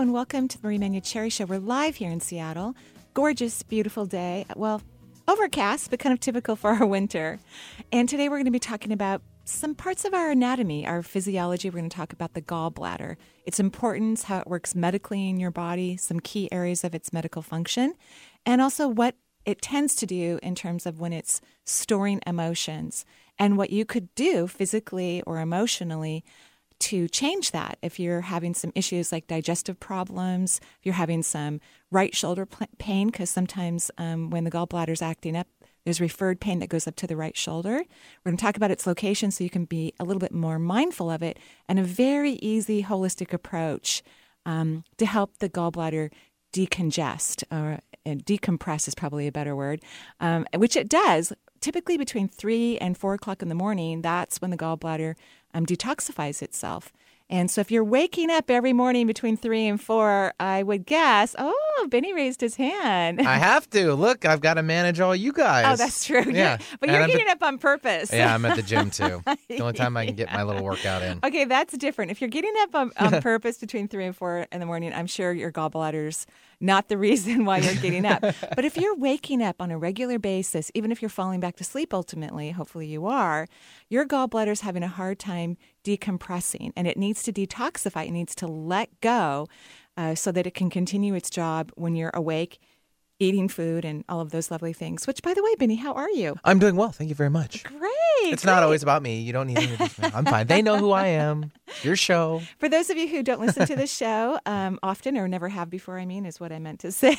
And welcome to the Marie Manuchehri Show. We're live here in Seattle. Gorgeous, beautiful day. Well, overcast, but kind of typical for our winter. And today we're going to be talking about some parts of our anatomy, our physiology. We're going to talk about the gallbladder, its importance, how it works medically in your body, some key areas of its medical function, and also what it tends to do in terms of when it's storing emotions and what you could do physically or emotionally to change that if you're having some issues like digestive problems, if you're having some right shoulder pain, because sometimes um, when the gallbladder's acting up, there's referred pain that goes up to the right shoulder. We're going to talk about its location so you can be a little bit more mindful of it and a very easy holistic approach um, to help the gallbladder decongest or decompress is probably a better word, um, which it does. Typically between three and four o'clock in the morning, that's when the gallbladder um, detoxifies itself. And so if you're waking up every morning between three and four, I would guess, oh, Benny raised his hand. I have to. Look, I've got to manage all you guys. Oh, that's true. Yeah. But you're getting up on purpose. Yeah, I'm at the gym too. the only time I can get my little workout in. Okay, that's different. If you're getting up on, on purpose between three and four in the morning, I'm sure your gallbladder's not the reason why you're getting up. but if you're waking up on a regular basis, even if you're falling back to sleep ultimately, hopefully you are, your gallbladder's having a hard time decompressing and it needs to detoxify. It needs to let go uh, so that it can continue its job when you're awake eating food and all of those lovely things. Which, by the way, Benny, how are you? I'm doing well. Thank you very much. Great. It's great. not always about me. You don't need to introduce me. I'm fine. They know who I am. Your show. For those of you who don't listen to this show um, often or never have before, I mean, is what I meant to say.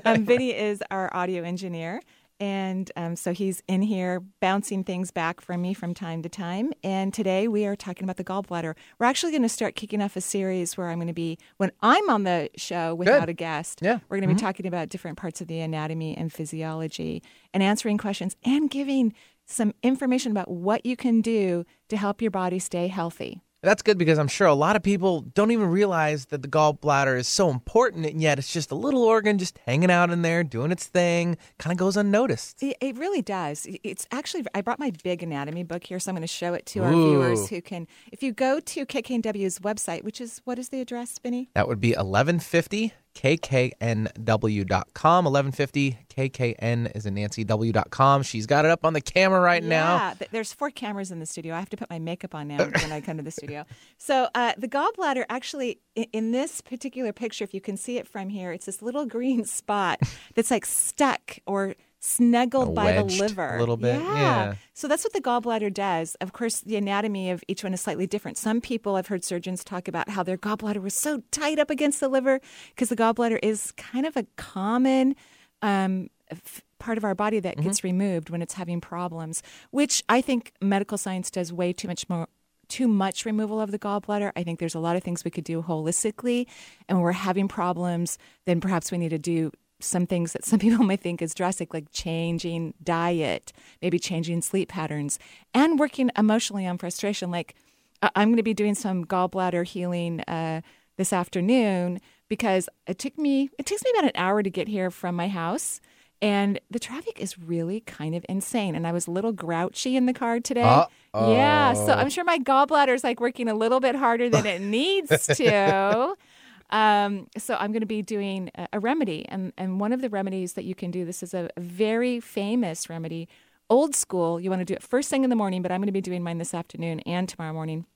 um, is our audio engineer. And um, so he's in here bouncing things back from me from time to time. And today we are talking about the gallbladder. We're actually going to start kicking off a series where I'm going to be, when I'm on the show without Good. a guest, Yeah. we're going to be talking about different parts of the anatomy and physiology and answering questions and giving some information about what you can do to help your body stay healthy. That's good because I'm sure a lot of people don't even realize that the gallbladder is so important, and yet it's just a little organ just hanging out in there doing its thing, kind of goes unnoticed. It, it really does. It's actually, I brought my big anatomy book here, so I'm going to show it to our viewers who can. If you go to KKNW's website, which is, what is the address, Benny? That would be 1150 kknw.com 1150 kkn is a in nancyw.com she's got it up on the camera right now Yeah, th- there's four cameras in the studio. I have to put my makeup on now when I come to the studio. So uh, the gallbladder, actually, in, in this particular picture, if you can see it from here, it's this little green spot that's like stuck or snuggled by the liver a little bit, yeah. So that's what the gallbladder does. Of course, the anatomy of each one is slightly different. Some people, I've heard surgeons talk about how their gallbladder was so tight up against the liver because the gallbladder is kind of a common um, f- part of our body that gets removed when it's having problems, which I think medical science does way too much more. Too much removal of the gallbladder. I think there's a lot of things we could do holistically. And when we're having problems, then perhaps we need to do some things that some people might think is drastic, like changing diet, maybe changing sleep patterns, and working emotionally on frustration. Like I'm going to be doing some gallbladder healing uh, this afternoon because it took me it takes me about an hour to get here from my house. And the traffic is really kind of insane. And I was a little grouchy in the car today. Uh-oh. Yeah. So I'm sure my gallbladder is like working a little bit harder than it needs to. Um, so I'm going to be doing a, a remedy, and and one of the remedies that you can do. This is a, very famous remedy, old school. You want to do it first thing in the morning, but I'm going to be doing mine this afternoon and tomorrow morning.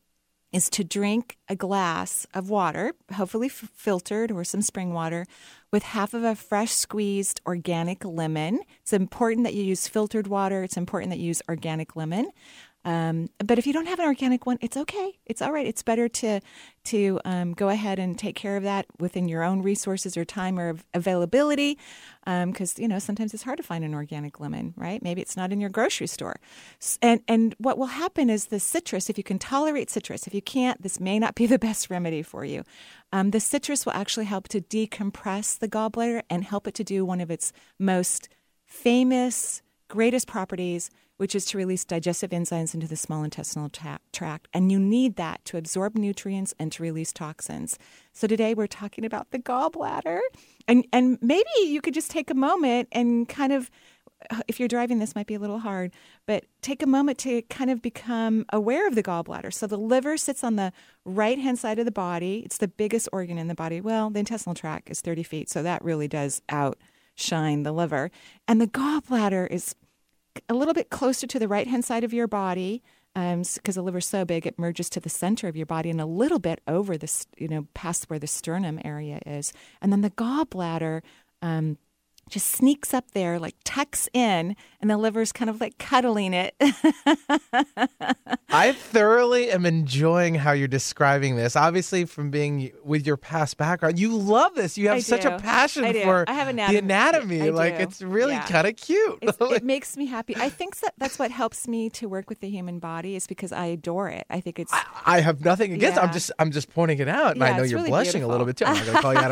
Is to drink a glass of water, hopefully f- filtered or some spring water, with half of a fresh squeezed organic lemon. It's important that you use filtered water. It's important that you use organic lemon. Um, but if you don't have an organic one, it's okay. It's all right. It's better to to um, go ahead and take care of that within your own resources or time or availability, because um, you know sometimes it's hard to find an organic lemon, right? Maybe it's not in your grocery store. And and what will happen is the citrus. If you can tolerate citrus, if you can't, this may not be the best remedy for you. Um, the citrus will actually help to decompress the gallbladder and help it to do one of its most famous, greatest properties which is to release digestive enzymes into the small intestinal ta- tract. And you need that to absorb nutrients and to release toxins. So today we're talking about the gallbladder. And, and maybe you could just take a moment and kind of uh, if you're driving, this might be a little hard, but take a moment to kind of become aware of the gallbladder. So the liver sits on the right hand side of the body. It's the biggest organ in the body. Well, the intestinal tract is 30 feet, so that really does outshine the liver. And the gallbladder is a little bit closer to the right hand side of your body because um, the liver's so big it merges to the center of your body and a little bit over this you know past where the sternum area is. And then the gallbladder um, just sneaks up there, like tucks in, and the liver's kind of like cuddling it. I thoroughly am enjoying how you're describing this. Obviously, from being with your past background, you love this. You have I such do. a passion I for I have anatomy. the anatomy. I like do. it's really Yeah. kind of cute. It makes me happy. I think that that's what helps me to work with the human body is because I adore it. I think it's I have nothing against. it. I'm just I'm just pointing it out, and Yeah, I know you're really blushing a little bit too. I'm not going to call you out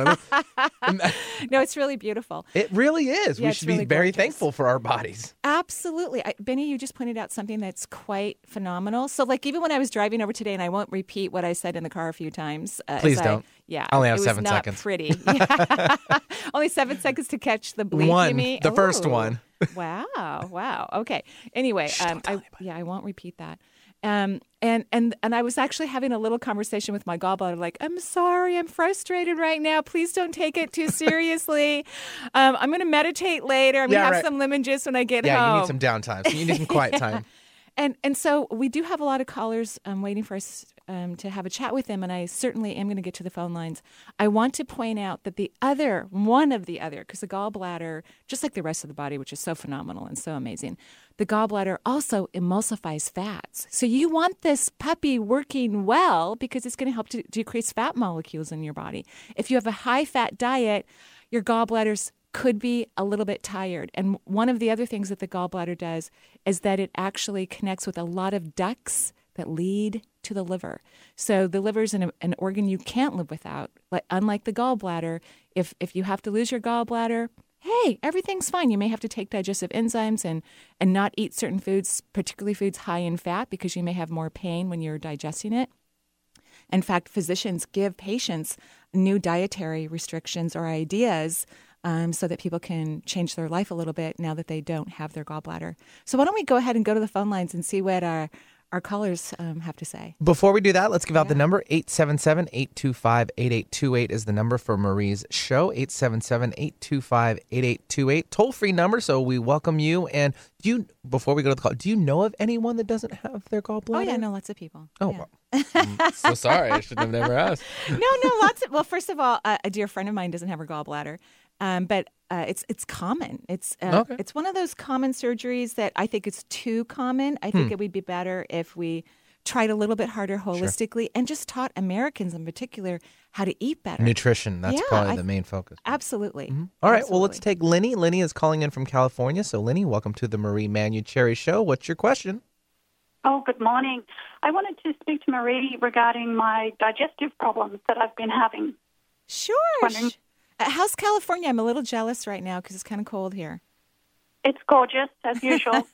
on this. no, it's really beautiful. It really is. Yeah, we should really be very gorgeous. thankful for our bodies. Absolutely. I, Benny, you just pointed out something that's quite phenomenal. So, like, even when I was driving over today, and I won't repeat what I said in the car a few times. Uh, Please don't. yeah. I only have it was seven not seconds. pretty. Yeah. only seven seconds to catch the bleep, One, you mean? the first one. wow. Wow. Okay. Anyway, Shh, um, I, yeah, I won't repeat that. Um, and and and I was actually having a little conversation with my gallbladder, like, I'm sorry, I'm frustrated right now. Please don't take it too seriously. um, I'm going to meditate later. I'm Yeah, going to have right. some lemon juice when I get Yeah, home. you need some downtime. So you need some quiet time. And and so we do have a lot of callers um, waiting for us um, to have a chat with them, and I certainly am going to get to the phone lines. I want to point out that the other, one of the other, because the gallbladder, just like the rest of the body, which is so phenomenal and so amazing, the gallbladder also emulsifies fats. So you want this puppy working well because it's going to help to decrease fat molecules in your body. If you have a high fat diet, your gallbladders could be a little bit tired. And one of the other things that the gallbladder does is that it actually connects with a lot of ducts that lead to the liver. So the liver is an, an organ you can't live without. Like unlike the gallbladder, if if you have to lose your gallbladder, hey, everything's fine. You may have to take digestive enzymes and and not eat certain foods, particularly foods high in fat, because you may have more pain when you're digesting it. In fact, physicians give patients new dietary restrictions or ideas um, so that people can change their life a little bit now that they don't have their gallbladder. So, why don't we go ahead and go to the phone lines and see what our, our callers um, have to say? Before we do that, let's give out the number 877 825 8828 is the number for Marie's show. 877 825 8828. Toll free number, so we welcome you. And do you, before we go to the call, do you know of anyone that doesn't have their gallbladder? Oh, yeah, I know lots of people. Oh, Yeah. well, I'm so sorry. I should have never asked. no, no, lots of. Well, first of all, uh, a dear friend of mine doesn't have her gallbladder, um, but uh, it's it's common. It's uh, Okay. it's one of those common surgeries that I think it's too common. I Hmm. think it would be better if we tried a little bit harder holistically and just taught Americans in particular how to eat better. Nutrition, that's Yeah, probably I- the main focus. Absolutely. All right, well, let's take Lenny. Lenny is calling in from California. So, Lenny, welcome to the Marie Manuchehri Show. What's your question? Oh, good morning. I wanted to speak to Marie regarding my digestive problems that I've been having. Sure. Wondering- sh- Uh, how's California? I'm a little jealous right now because it's kind of cold here. It's gorgeous, as usual.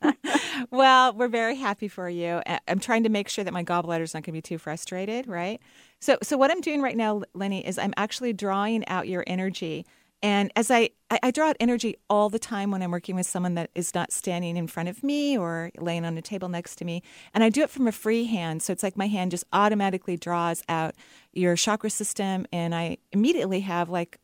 well, we're very happy for you. I'm trying to make sure that my gallbladder's not going to be too frustrated, right? So, so what I'm doing right now, Lenny, is I'm actually drawing out your energy. And as I, I, I draw out energy all the time when I'm working with someone that is not standing in front of me or laying on a table next to me. And I do it from a free hand. So it's like my hand just automatically draws out your chakra system. And I immediately have like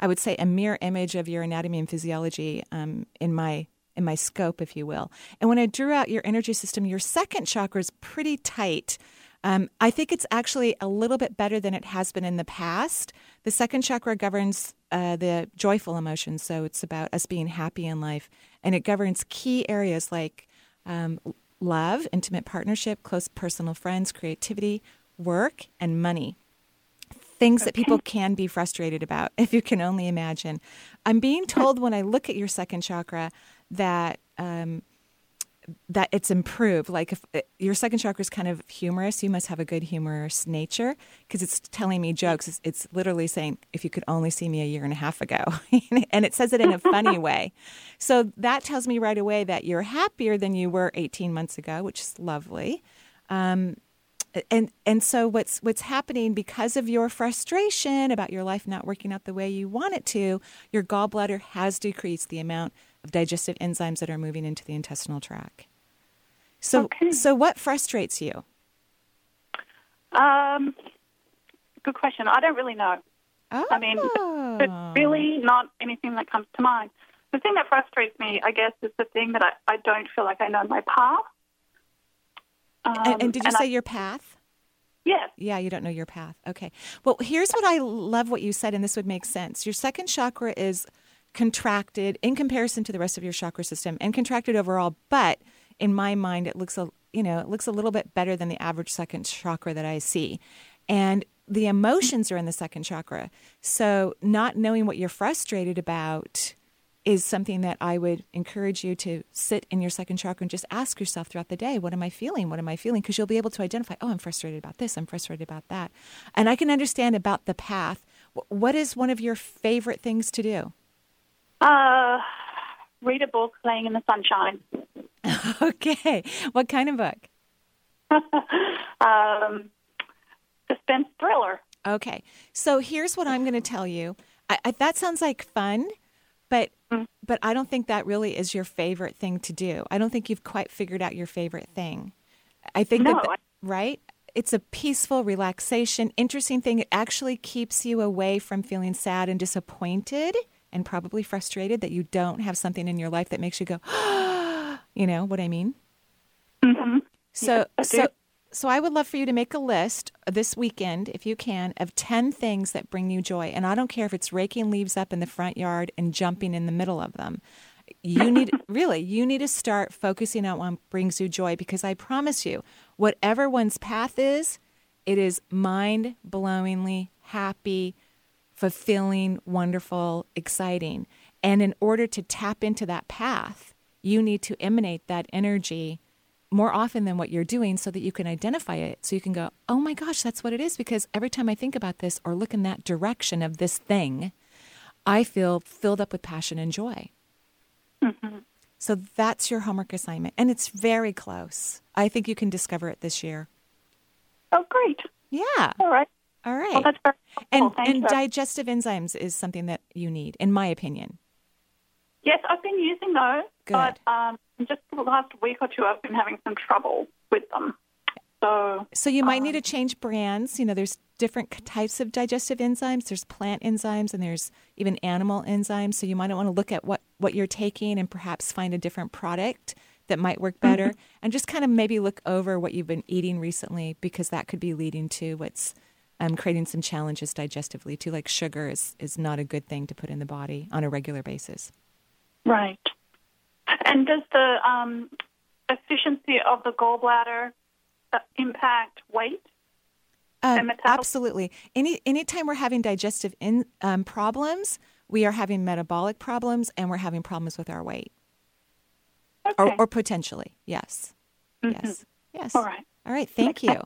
I would say a mirror image of your anatomy and physiology um, in my in my scope, if you will. And when I drew out your energy system, your second chakra is pretty tight. Um, I think it's actually a little bit better than it has been in the past. The second chakra governs uh, the joyful emotions, so it's about us being happy in life, and it governs key areas like um, love, intimate partnership, close personal friends, creativity, work, and money. Things okay. that people can be frustrated about, if you can only imagine. I'm being told when I look at your second chakra that um, that it's improved. Like if uh, your second chakra is kind of humorous, you must have a good humorous nature because it's telling me jokes. It's, it's, literally saying, "If you could only see me a year and a half ago," and it says it in a funny way. So that tells me right away that you're happier than you were 18 months ago, which is lovely. Um, and and so what's what's happening because of your frustration about your life not working out the way you want it to, your gallbladder has decreased the amount of digestive enzymes that are moving into the intestinal tract. So, okay. so what frustrates you? Um, good question. I don't really know. Oh. I mean, it's really not anything that comes to mind. The thing that frustrates me, I guess, is the thing that I, I don't feel like I know my path. Um, and, and, did you and say I, your path? Yes. Yeah, you don't know your path. Okay. Well, here's what I love what you said, and this would make sense. Your second chakra is contracted in comparison to the rest of your chakra system and contracted overall, but in my mind it looks a you know, it looks a little bit better than the average second chakra that I see. And the emotions are in the second chakra. So not knowing what you're frustrated about is something that I would encourage you to sit in your second chakra and just ask yourself throughout the day, what am I feeling? What am I feeling? Because you'll be able to identify, oh, I'm frustrated about this, I'm frustrated about that. And I can understand about the path. What is one of your favorite things to do? Uh, read a book, Laying in the Sunshine. okay. What kind of book? um, suspense thriller. Okay. So here's what I'm going to tell you. I, I, that sounds like fun, but mm. but I don't think that really is your favorite thing to do. I don't think you've quite figured out your favorite thing. I think no, that right. It's a peaceful relaxation. Interesting thing. It actually keeps you away from feeling sad and disappointed and probably frustrated that you don't have something in your life that makes you go, you know what I mean? Mm-hmm. So, so, so I would love for you to make a list this weekend, if you can, of 10 things that bring you joy. And I don't care if it's raking leaves up in the front yard and jumping in the middle of them. You need, really, you need to start focusing on what brings you joy because I promise you, whatever one's path is, it is mind blowingly happy, fulfilling, wonderful, exciting. And in order to tap into that path, you need to emanate that energy more often than what you're doing so that you can identify it. So you can go, oh my gosh, that's what it is. Because every time I think about this or look in that direction of this thing, I feel filled up with passion and joy. Mm-hmm. So that's your homework assignment. And it's very close. I think you can discover it this year. Oh, great. Yeah. All right. All right. Well, that's very and and digestive enzymes is something that you need, in my opinion. Yes, I've been using those, Good. but um, just the last week or two, I've been having some trouble with them. So, so you might um, need to change brands. You know, there's different types of digestive enzymes. There's plant enzymes, and there's even animal enzymes. So you might want to look at what what you're taking and perhaps find a different product that might work better, mm-hmm. and just kind of maybe look over what you've been eating recently because that could be leading to what's um, creating some challenges digestively too. Like sugar is, is not a good thing to put in the body on a regular basis. Right. And does the um, efficiency of the gallbladder uh, impact weight? Um, absolutely. Any anytime we're having digestive in, um, problems, we are having metabolic problems and we're having problems with our weight. Okay. Or, or potentially, yes. Mm-hmm. Yes. Yes. All right. All right. Thank you.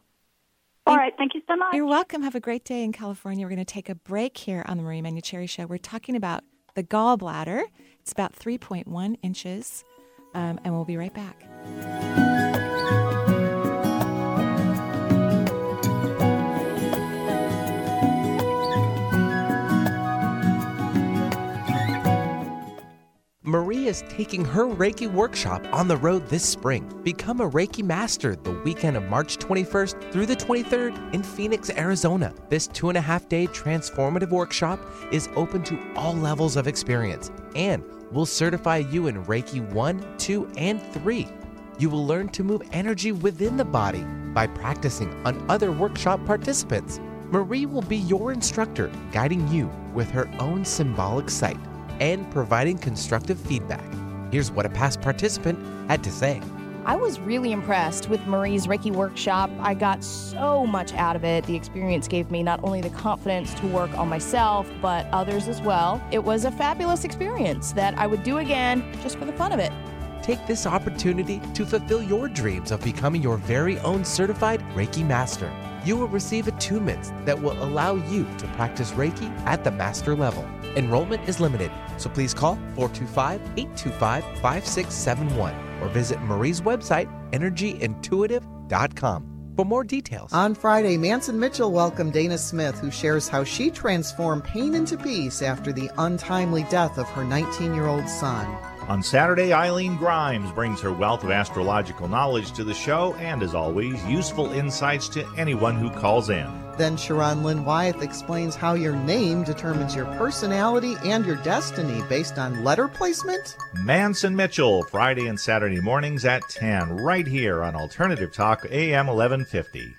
All right. Thank you so much. You're welcome. Have a great day in California. We're going to take a break here on the Marie Manuchehri Show. We're talking about the gallbladder. It's about 3.1 inches, um, and we'll be right back. Marie is taking her Reiki workshop on the road this spring. Become a Reiki master the weekend of March 21st through the 23rd in Phoenix, Arizona. This two and a half day transformative workshop is open to all levels of experience and will certify you in Reiki 1, 2, and 3. You will learn to move energy within the body by practicing on other workshop participants. Marie will be your instructor, guiding you with her own symbolic sight and providing constructive feedback. Here's what a past participant had to say. I was really impressed with Marie's Reiki workshop. I got so much out of it. The experience gave me not only the confidence to work on myself, but others as well. It was a fabulous experience that I would do again just for the fun of it. Take this opportunity to fulfill your dreams of becoming your very own certified Reiki master. You will receive attunements that will allow you to practice Reiki at the master level. Enrollment is limited, so please call 425 825 5671 or visit Marie's website, energyintuitive.com, for more details. On Friday, Manson Mitchell welcomed Dana Smith, who shares how she transformed pain into peace after the untimely death of her 19 year old son. On Saturday, Eileen Grimes brings her wealth of astrological knowledge to the show and, as always, useful insights to anyone who calls in. Then Sharon Lynn Wyeth explains how your name determines your personality and your destiny based on letter placement. Manson Mitchell, Friday and Saturday mornings at 10, right here on Alternative Talk AM 1150.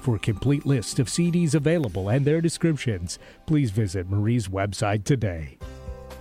For a complete list of CDs available and their descriptions, please visit Marie's website today.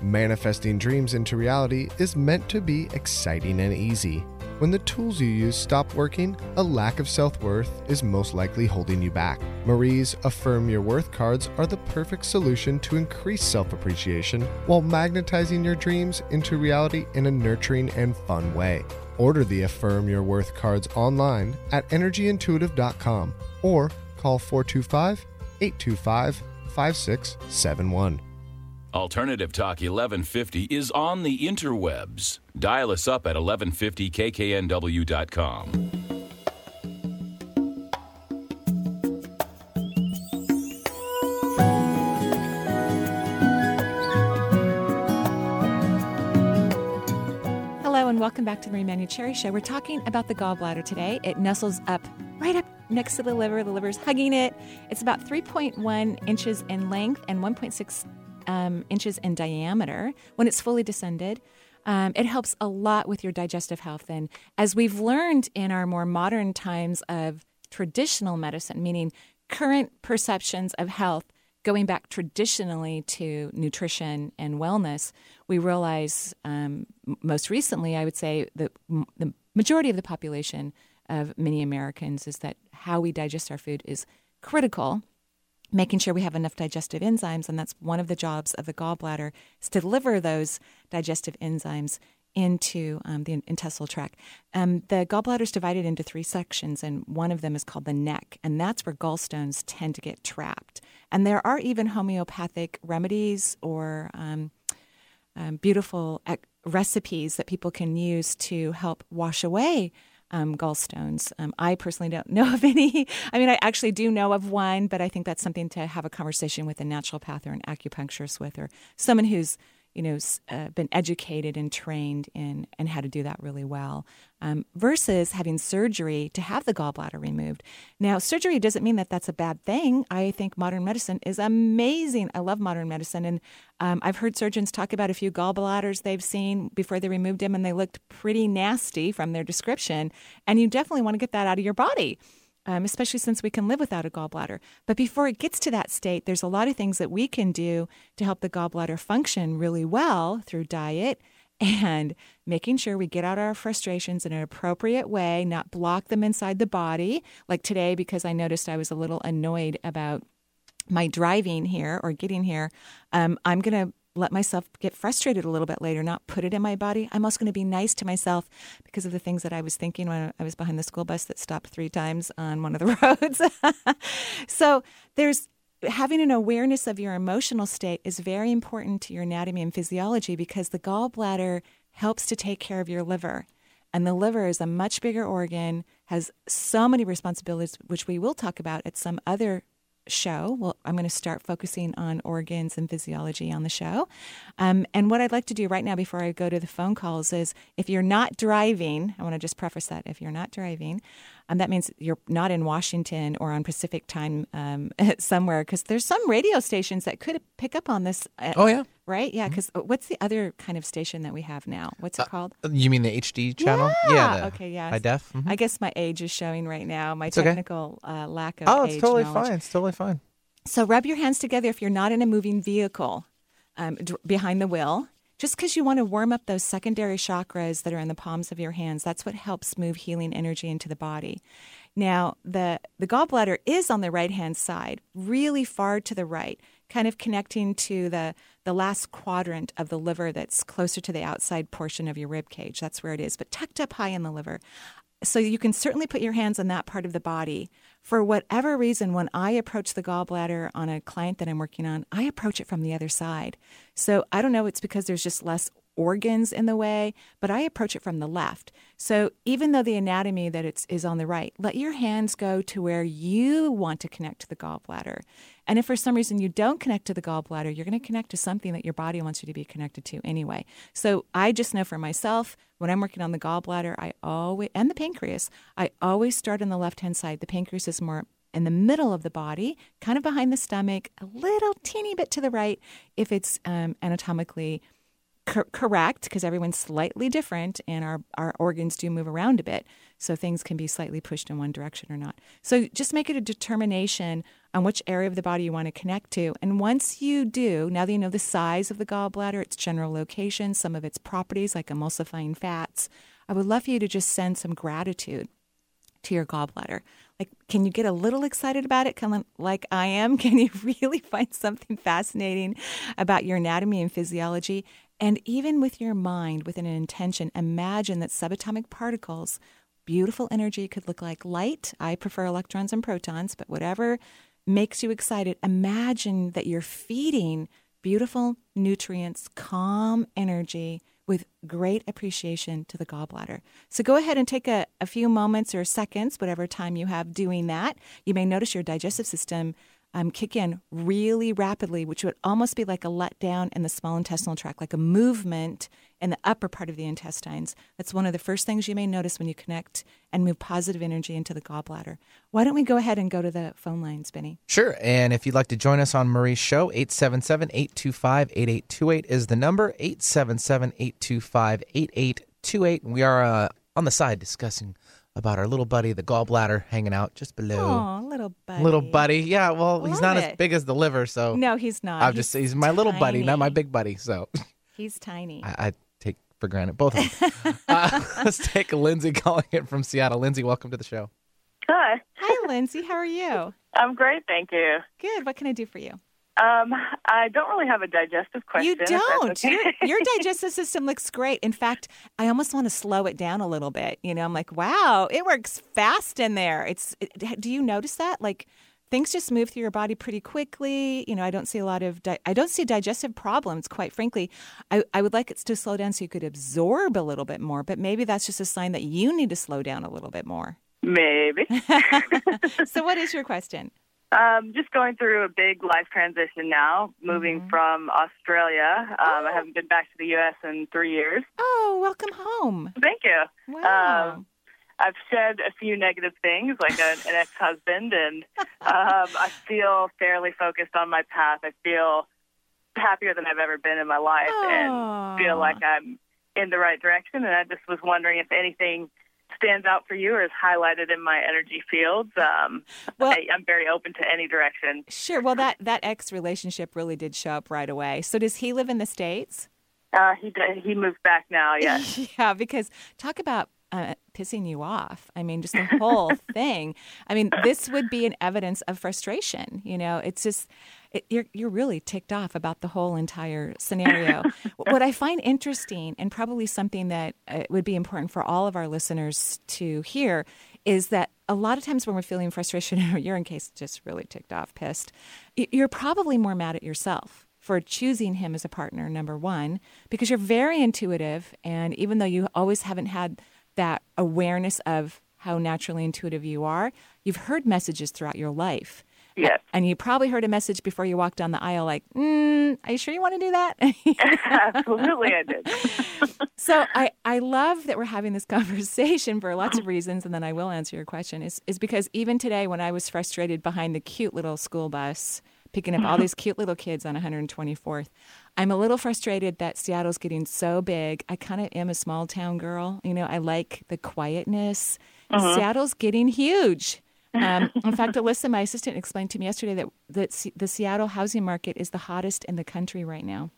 Manifesting dreams into reality is meant to be exciting and easy. When the tools you use stop working, a lack of self worth is most likely holding you back. Marie's Affirm Your Worth cards are the perfect solution to increase self appreciation while magnetizing your dreams into reality in a nurturing and fun way. Order the Affirm Your Worth cards online at energyintuitive.com or call 425 825 5671. Alternative Talk 1150 is on the interwebs. Dial us up at 1150kknw.com. welcome back to the Marie Manuchehri Show. We're talking about the gallbladder today. It nestles up right up next to the liver. The liver's hugging it. It's about 3.1 inches in length and 1.6 um, inches in diameter when it's fully descended. Um, it helps a lot with your digestive health. And as we've learned in our more modern times of traditional medicine, meaning current perceptions of health going back traditionally to nutrition and wellness, we realize um, most recently, I would say, that m- the majority of the population of many Americans is that how we digest our food is critical making sure we have enough digestive enzymes and that's one of the jobs of the gallbladder is to deliver those digestive enzymes into um, the intestinal tract um, the gallbladder is divided into three sections and one of them is called the neck and that's where gallstones tend to get trapped and there are even homeopathic remedies or um, um beautiful ec- recipes that people can use to help wash away um, gallstones. Um, I personally don't know of any. I mean, I actually do know of one, but I think that's something to have a conversation with a naturopath or an acupuncturist with, or someone who's you know uh, been educated and trained in and how to do that really well. Um, versus having surgery to have the gallbladder removed. Now, surgery doesn't mean that that's a bad thing. I think modern medicine is amazing. I love modern medicine, and um, I've heard surgeons talk about a few gallbladders they've seen before they removed them, and they looked pretty nasty from their description. And you definitely want to get that out of your body um, especially since we can live without a gallbladder. But before it gets to that state, there's a lot of things that we can do to help the gallbladder function really well through diet and making sure we get out our frustrations in an appropriate way, not block them inside the body. Like today, because I noticed I was a little annoyed about my driving here or getting here, um, I'm going to let myself get frustrated a little bit later, not put it in my body. I'm also going to be nice to myself because of the things that I was thinking when I was behind the school bus that stopped three times on one of the roads. so there's having an awareness of your emotional state is very important to your anatomy and physiology because the gallbladder helps to take care of your liver. And the liver is a much bigger organ, has so many responsibilities, which we will talk about at some other show. Well, I'm going to start focusing on organs and physiology on the show. Um, and what I'd like to do right now before I go to the phone calls is if you're not driving, I want to just preface that if you're not driving, Um, that means you're not in Washington or on Pacific time um, somewhere because there's some radio stations that could pick up on this. uh, Oh yeah. Right? Yeah. Because what's the other kind of station that we have now? What's it called? You mean the HD channel? Yeah. the okay. Yeah. High def. Mhm. I guess my age is showing right now. My okay. technical uh, lack of Oh, it's totally knowledge. fine. It's totally fine. So rub your hands together if you're not in a moving vehicle um, dr- behind the wheel. Just because you want to warm up those secondary chakras that are in the palms of your hands, that's what helps move healing energy into the body. Now, the, the gallbladder is on the right hand side, really far to the right, kind of connecting to the, the last quadrant of the liver that's closer to the outside portion of your rib cage. That's where it is, but tucked up high in the liver. So you can certainly put your hands on that part of the body. For whatever reason, when I approach the gallbladder on a client that I'm working on, I approach it from the other side. So I don't know, it's because there's just less organs in the way, but I approach it from the left. So even though the anatomy that it's is on the right, let your hands go to where you want to connect to the gallbladder. And if for some reason you don't connect to the gallbladder, you're going to connect to something that your body wants you to be connected to anyway. So I just know for myself, when I'm working on the gallbladder, I always and the pancreas, I always start on the left-hand side. The pancreas is more in the middle of the body, kind of behind the stomach, a little teeny bit to the right if it's um, anatomically cor- correct because everyone's slightly different and our, our organs do move around a bit. So things can be slightly pushed in one direction or not. So just make it a determination on which area of the body you want to connect to. And once you do, now that you know the size of the gallbladder, its general location, some of its properties like emulsifying fats, I would love for you to just send some gratitude to your gallbladder. Like, can you get a little excited about it, kind of like I am? Can you really find something fascinating about your anatomy and physiology? And even with your mind, with an intention, imagine that subatomic particles, beautiful energy, could look like light. I prefer electrons and protons, but whatever makes you excited, imagine that you're feeding beautiful nutrients, calm energy with great appreciation to the gallbladder. So go ahead and take a, a few moments or seconds, whatever time you have doing that. You may notice your digestive system um, kick in really rapidly, which would almost be like a letdown in the small intestinal tract, like a movement in the upper part of the intestines. That's one of the first things you may notice when you connect and move positive energy into the gallbladder. Why don't we go ahead and go to the phone lines, Benny? Sure. And if you'd like to join us on Marie's show, 877 825 8828 is the number 877 825 8828. We are uh, on the side discussing about our little buddy, the gallbladder, hanging out just below. Oh, little buddy. Little buddy. Yeah, well, he's not it. as big as the liver, so. No, he's not. I'll just he's my little buddy, not my big buddy. So He's tiny. I, I take for granted both of them. uh, let's take Lindsay calling it from Seattle. Lindsay, welcome to the show. Hi. Hi, Lindsay. How are you? I'm great, thank you. Good. What can I do for you? Um, I don't really have a digestive question. You don't. okay. Your, your digestive system looks great. In fact, I almost want to slow it down a little bit. You know, I'm like, wow, it works fast in there. It's. It, do you notice that? Like, things just move through your body pretty quickly. You know, I don't see a lot of. Di- I don't see digestive problems. Quite frankly, I, I would like it to slow down so you could absorb a little bit more. But maybe that's just a sign that you need to slow down a little bit more. Maybe. so, what is your question? Um, just going through a big life transition now, moving Mm-hmm. from Australia. Um, I haven't been back to the U.S. in three years. Oh, welcome home. Thank you. Wow. Um, I've shed a few negative things, like a, an ex-husband, and um, I feel fairly focused on my path. I feel happier than I've ever been in my life, and feel like I'm in the right direction. And I just was wondering if anything stands out for you or is highlighted in my energy fields. Um, Well- I, I'm very open to any direction. Sure. Well, that that ex relationship really did show up right away. So, does he live in the states? Uh, he he moved back now. Yes. yeah, because talk about uh, pissing you off. I mean, just the whole thing. I mean, this would be an evidence of frustration. You know, it's just it, you're you're really ticked off about the whole entire scenario. what I find interesting, and probably something that uh, would be important for all of our listeners to hear, is that a lot of times when we're feeling frustration, or you're in case just really ticked off, pissed, you're probably more mad at yourself for choosing him as a partner, number one, because you're very intuitive. And even though you always haven't had that awareness of how naturally intuitive you are, you've heard messages throughout your life. Yes. And you probably heard a message before you walked down the aisle like, mm, are you sure you want to do that? Absolutely, I did. so I, I love that we're having this conversation for lots of reasons, and then I will answer your question, is, is because even today when I was frustrated behind the cute little school bus picking up all these cute little kids on 124th, I'm a little frustrated that Seattle's getting so big. I kind of am a small town girl. You know, I like the quietness. Mhm. Seattle's getting huge. Um, in fact, Alyssa, my assistant, explained to me yesterday that, that Se- the Seattle housing market is the hottest in the country right now.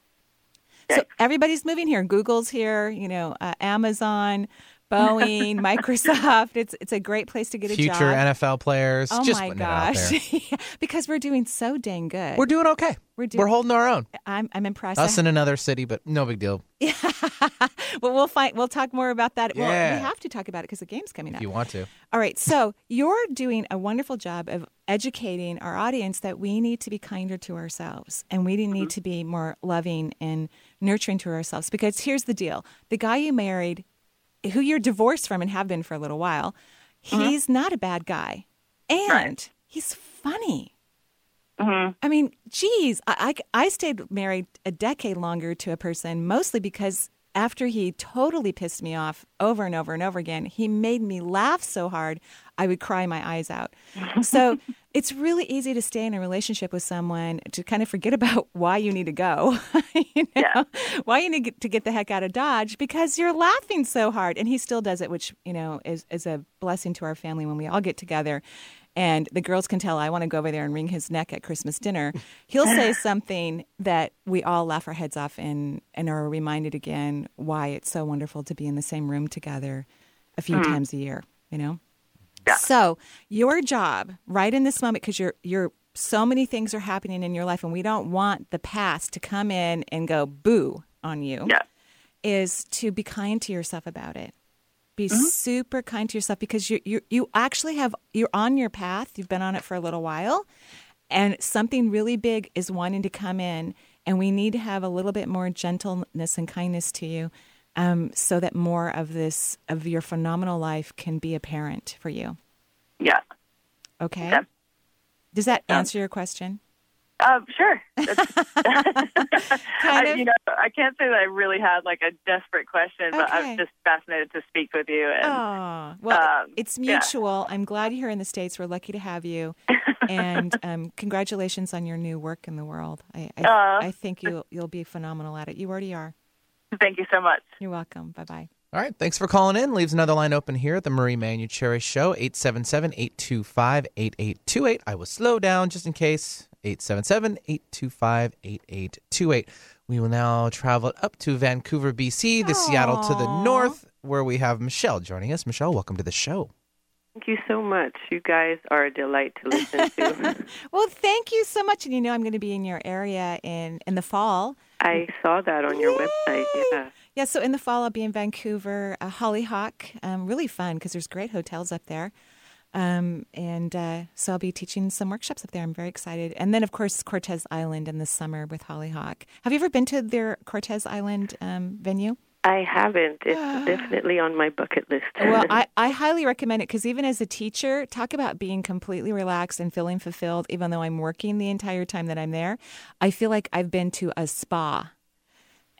So everybody's moving here. Google's here, you know, uh, Amazon, Boeing, Microsoft. It's it's a great place to get a Future job. NFL players. Oh just my putting it out there. gosh! Yeah, because we're doing so dang good. We're doing okay. We're doing. We're holding our own. I'm I'm impressed. Us I- in another city, but no big deal Yeah. well, we'll find. We'll talk more about that. Well, Yeah. we have to talk about it because the game's coming if up. you want to. All right. So you're doing a wonderful job of educating our audience that we need to be kinder to ourselves and we need mm-hmm. to be more loving and nurturing to ourselves. Because here's the deal the guy you married, who you're divorced from and have been for a little while, mm-hmm. he's not a bad guy. And he's funny. Mm-hmm. I mean, geez, I, I, I stayed married a decade longer to a person mostly because after he totally pissed me off over and over and over again, he made me laugh so hard I would cry my eyes out. So it's really easy to stay in a relationship with someone to kind of forget about why you need to go, you know, why you need to get the heck out of Dodge because you're laughing so hard. And he still does it, which, you know, is, is a blessing to our family when we all get together and the girls can tell I want to go over there and wring his neck at Christmas dinner, he'll say something that we all laugh our heads off and, and are reminded again why it's so wonderful to be in the same room together a few Mm. times a year, you know? So your job right in this moment, because you're you're so many things are happening in your life and we don't want the past to come in and go boo on you, is to be kind to yourself about it be super kind to yourself because you you you actually have you're on your path. You've been on it for a little while, and something really big is wanting to come in, and we need to have a little bit more gentleness and kindness to you, um, so that more of this of your phenomenal life can be apparent for you. Yeah. Okay. Yeah. Does that answer your question? Um, sure. That's- I. You know, I can't say that I really had like a desperate question, but Okay. I'm just fascinated to speak with you. And Oh, well, um, it's yeah. mutual. I'm glad you're here in the States. We're lucky to have you. and um, congratulations on your new work in the world. I, I, Aw. I think you'll, you'll be phenomenal at it. You already are. Thank you so much. You're welcome. Bye bye. All right, thanks for calling in. Leaves another line open here at the Marie Manuchehri Show, 877-825-8828. I will slow down just in case, 877-825-8828. We will now travel up to Vancouver, BC, the Seattle to the north, where we have Michelle joining us. Michelle, welcome to the show. Thank you so much. You guys are a delight to listen to. Well, thank you so much. And you know, I'm going to be in your area in, in the fall. I saw that on your website. Yeah. Yeah, so in the fall, I'll be in Vancouver, uh, Hollyhock. Um, really fun because there's great hotels up there. Um, and uh, so I'll be teaching some workshops up there. I'm very excited. And then, of course, Cortes Island in the summer with Hollyhock. Have you ever been to their Cortes Island um, venue? I haven't. It's definitely on my bucket list. Well, I, I highly recommend it because even as a teacher, talk about being completely relaxed and feeling fulfilled, even though I'm working the entire time that I'm there. I feel like I've been to a spa.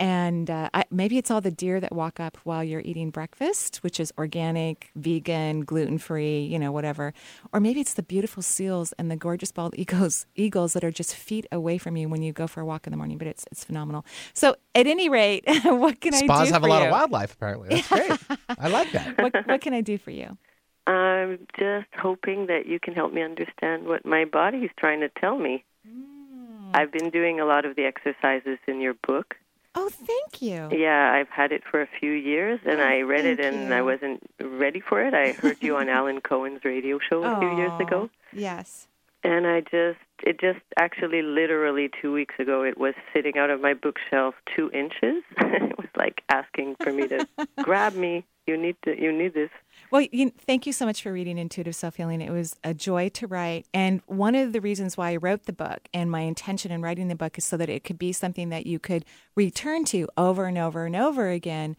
And uh, I, maybe it's all the deer that walk up while you're eating breakfast, which is organic, vegan, gluten free, you know, whatever. Or maybe it's the beautiful seals and the gorgeous bald eagles, eagles that are just feet away from you when you go for a walk in the morning. But it's it's phenomenal. So, at any rate, what can I do? Spas have for a lot you? of wildlife, apparently. That's great. I like that. What, what can I do for you? I'm just hoping that you can help me understand what my body is trying to tell me. Mm. I've been doing a lot of the exercises in your book. Oh, thank you. Yeah, I've had it for a few years, and oh, I read it, and I wasn't ready for it. I heard you on Alan Cohen's radio show a few years ago, Yes. and I just, it just actually literally two weeks ago, it was sitting out of my bookshelf two inches. it was like asking for me to grab me. You need to, you need this. Well, you, thank you so much for reading Intuitive Self Healing. It was a joy to write. And one of the reasons why I wrote the book and my intention in writing the book is so that it could be something that you could return to over and over and over again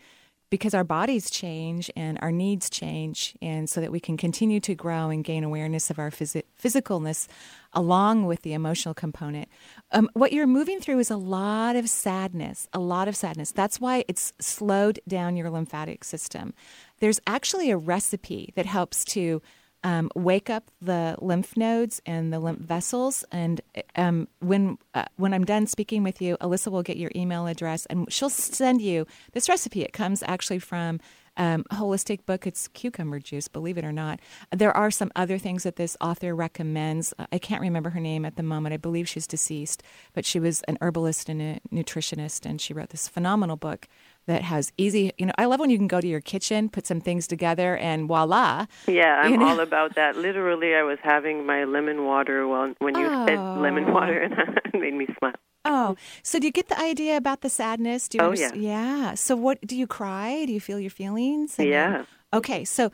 because our bodies change and our needs change, and so that we can continue to grow and gain awareness of our phys- physicalness along with the emotional component. Um, what you're moving through is a lot of sadness, a lot of sadness. That's why it's slowed down your lymphatic system. There's actually a recipe that helps to um, wake up the lymph nodes and the lymph vessels. And um, when uh, when I'm done speaking with you, Alyssa will get your email address and she'll send you this recipe. It comes actually from um, a holistic book. It's cucumber juice, believe it or not. There are some other things that this author recommends. I can't remember her name at the moment. I believe she's deceased, but she was an herbalist and a nutritionist, and she wrote this phenomenal book that has easy. You know, I love when you can go to your kitchen, put some things together, and voila. Yeah, I'm you know? all about that. Literally, I was having my lemon water when when you oh. said lemon oh. water, and it made me smile. Oh, so do you get the idea about the sadness? Do you Oh, underst- yeah. So what do you cry? Do you feel your feelings? And Yeah. then- okay, so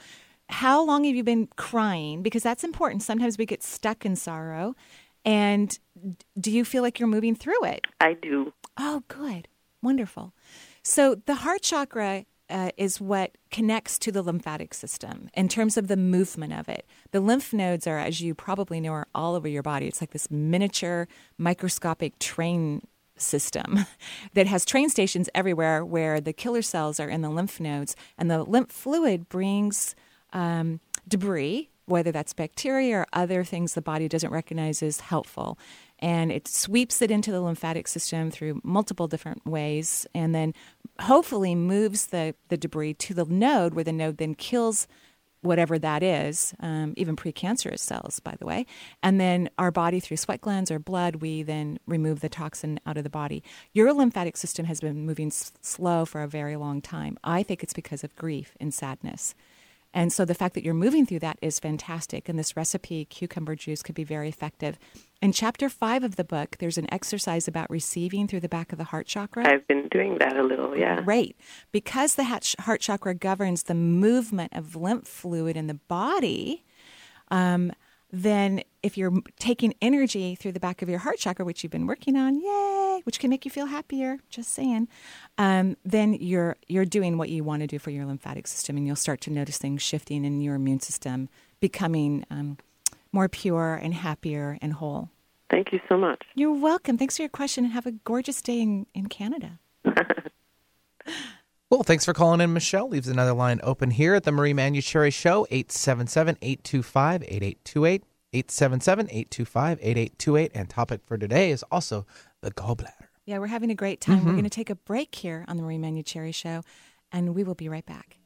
how long have you been crying? Because that's important. Sometimes we get stuck in sorrow. And do you feel like you're moving through it? I do. Oh, good. Wonderful. So the heart chakra uh, is what connects to the lymphatic system in terms of the movement of it. The lymph nodes are, as you probably know, are all over your body. It's like this miniature microscopic train system that has train stations everywhere where the killer cells are in the lymph nodes, and the lymph fluid brings um, debris, whether that's bacteria or other things the body doesn't recognize as helpful. And it sweeps it into the lymphatic system through multiple different ways, and then hopefully moves the, the debris to the node where the node then kills whatever that is, um, even precancerous cells, by the way. And then our body, through sweat glands or blood, we then remove the toxin out of the body. Your lymphatic system has been moving s- slow for a very long time. I think it's because of grief and sadness. And so the fact that you're moving through that is fantastic. And this recipe, cucumber juice, could be very effective. In chapter five of the book, there's an exercise about receiving through the back of the heart chakra. I've been doing that a little, yeah. Great. Because the heart chakra governs the movement of lymph fluid in the body, um, then if you're taking energy through the back of your heart chakra, which you've been working on, yay, which can make you feel happier, just saying, um, then you're you're doing what you want to do for your lymphatic system, and you'll start to notice things shifting in your immune system, becoming um, more pure and happier and whole. Thank you so much. You're welcome. Thanks for your question, and have a gorgeous day in, in Canada. Well, thanks for calling in, Michelle. Leaves another line open here at the Marie Manuchehri Show, 877-825-8828, 877-825-8828. And topic for today is also the gallbladder. Yeah, we're having a great time. We're Mhm. going to take a break here on the Marie Manuchehri Show, and we will be right back.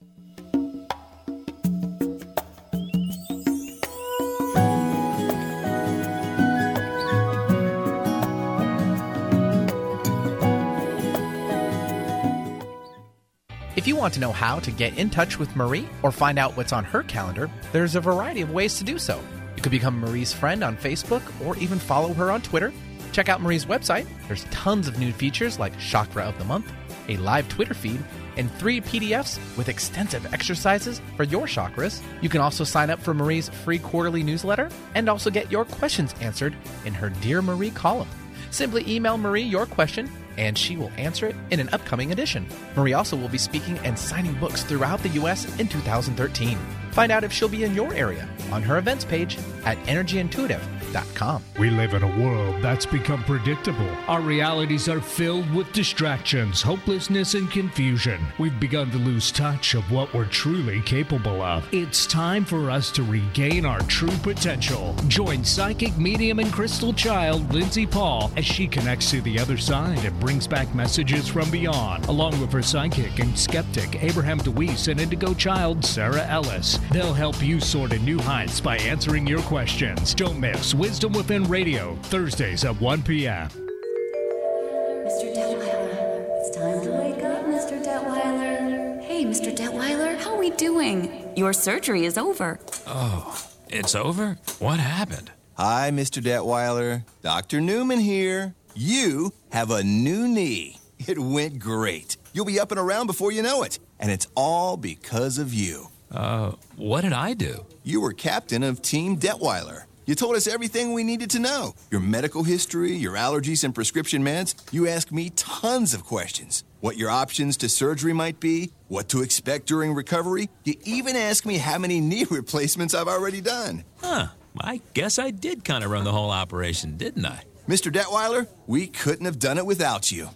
If you want to know how to get in touch with Marie or find out what's on her calendar, there's a variety of ways to do so. You could become Marie's friend on Facebook or even follow her on Twitter. Check out Marie's website. There's tons of new features like Chakra of the Month, a live Twitter feed, and three PDFs with extensive exercises for your chakras. You can also sign up for Marie's free quarterly newsletter and also get your questions answered in her Dear Marie column. Simply email Marie your question and she will answer it in an upcoming edition. Marie also will be speaking and signing books throughout the U.S. in 2013. Find out if she'll be in your area on her events page at energyintuitive.com. We live in a world that's become predictable. Our realities are filled with distractions, hopelessness, and confusion. We've begun to lose touch of what we're truly capable of. It's time for us to regain our true potential. Join psychic medium and crystal child Lindsay Paul as she connects to the other side and brings back messages from beyond, along with her psychic and skeptic Abraham DeWeese and indigo child Sarah Ellis. They'll help you soar to new heights by answering your questions. Don't miss Wisdom Within Radio, Thursdays at 1 p.m. Mr. Detweiler, it's time to wake up, Mr. Detweiler. Hey, Mr. Detweiler, how are we doing? Your surgery is over. Oh, it's over? What happened? Hi, Mr. Detweiler. Dr. Newman here. You have a new knee. It went great. You'll be up and around before you know it. And it's all because of you. Uh, what did I do? You were captain of Team Detweiler. You told us everything we needed to know your medical history, your allergies and prescription meds. You asked me tons of questions. what your options to surgery might be, what to expect during recovery. You even asked me how many knee replacements I've already done. Huh. I guess I did kind of run the whole operation, didn't I? Mr. Detweiler, we couldn't have done it without you.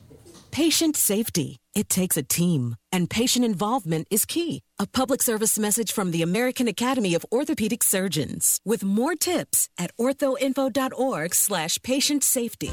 Patient safety. It takes a team, and patient involvement is key. A public service message from the American Academy of Orthopedic Surgeons with more tips at orthoinfo.org/slash patient safety.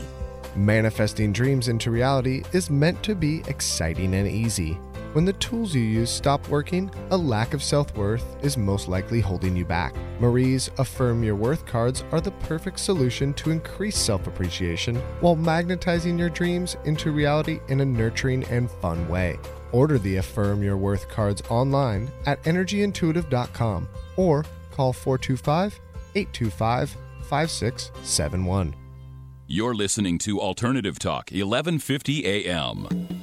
Manifesting dreams into reality is meant to be exciting and easy. When the tools you use stop working, a lack of self worth is most likely holding you back. Marie's Affirm Your Worth cards are the perfect solution to increase self appreciation while magnetizing your dreams into reality in a nurturing and fun way. Order the Affirm Your Worth cards online at energyintuitive.com or call 425 825 5671. You're listening to Alternative Talk, 1150 AM.